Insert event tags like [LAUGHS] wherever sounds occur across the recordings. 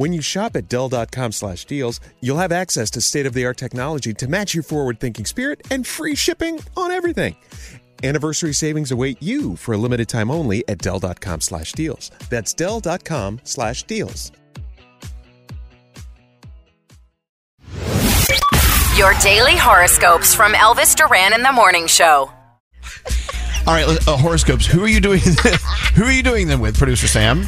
When you shop at Dell.com slash deals, you'll have access to state of the art technology to match your forward thinking spirit and free shipping on everything. Anniversary savings await you for a limited time only at Dell.com slash deals. That's Dell.com slash deals. Your daily horoscopes from Elvis Duran in the Morning Show. All right, uh, horoscopes. Who are you doing? [LAUGHS] who are you doing them with, producer Sam?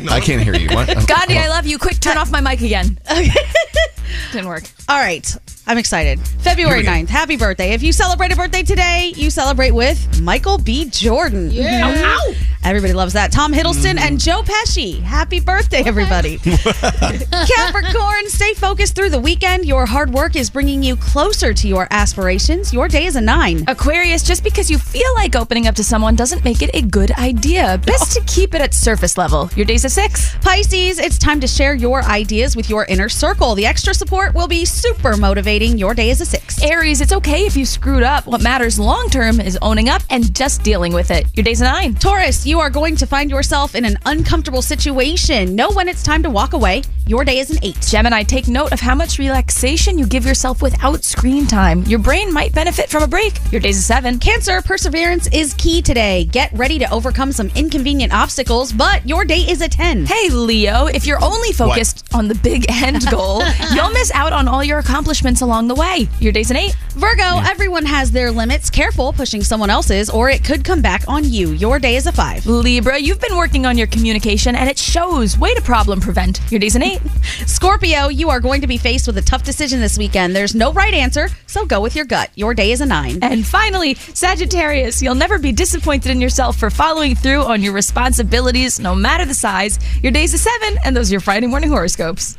No. I can't hear you. What? [LAUGHS] Oh, Gandhi, I love you. Quick, turn off my mic again. [LAUGHS] Didn't work. All right. I'm excited. February 9th. Happy birthday. If you celebrate a birthday today, you celebrate with Michael B. Jordan. Yeah. Everybody loves that. Tom Hiddleston and mm-hmm. Joe Pesci. Happy birthday, everybody. [LAUGHS] Capricorn, stay focused through the weekend. Your hard work is bringing you closer to your aspirations. Your day is a nine. Aquarius, just because you feel like opening up to someone doesn't make it a good idea. Best to keep it at surface level. Your day's a six. Pisces, it's time to share your ideas with your inner circle. The extra support will be super motivating. Your day is a six. Aries, it's okay if you screwed up. What matters long term is owning up and just dealing with it. Your day's a nine. Taurus, you are going to find yourself in an uncomfortable situation. Know when it's time to walk away. Your day is an eight. Gemini, take note of how much relaxation you give yourself without screen time. Your brain might benefit from a break. Your day's a seven. Cancer, perseverance is key today. Get ready to overcome some inconvenient obstacles, but your day is a 10. Hey, Leo, if you're only focused on the big [LAUGHS] end goal, [LAUGHS] you'll miss out on all your accomplishments along the way. Your day's an eight. Virgo, everyone has their limits. Careful pushing someone else's, or it could come back on you. Your day is a five. Libra, you've been working on your communication and it shows. Way to problem prevent. Your day's an eight. Scorpio, you are going to be faced with a tough decision this weekend. There's no right answer, so go with your gut. Your day is a nine. And finally, Sagittarius, you'll never be disappointed in yourself for following through on your responsibilities, no matter the size. Your day's a seven, and those are your Friday morning horoscopes.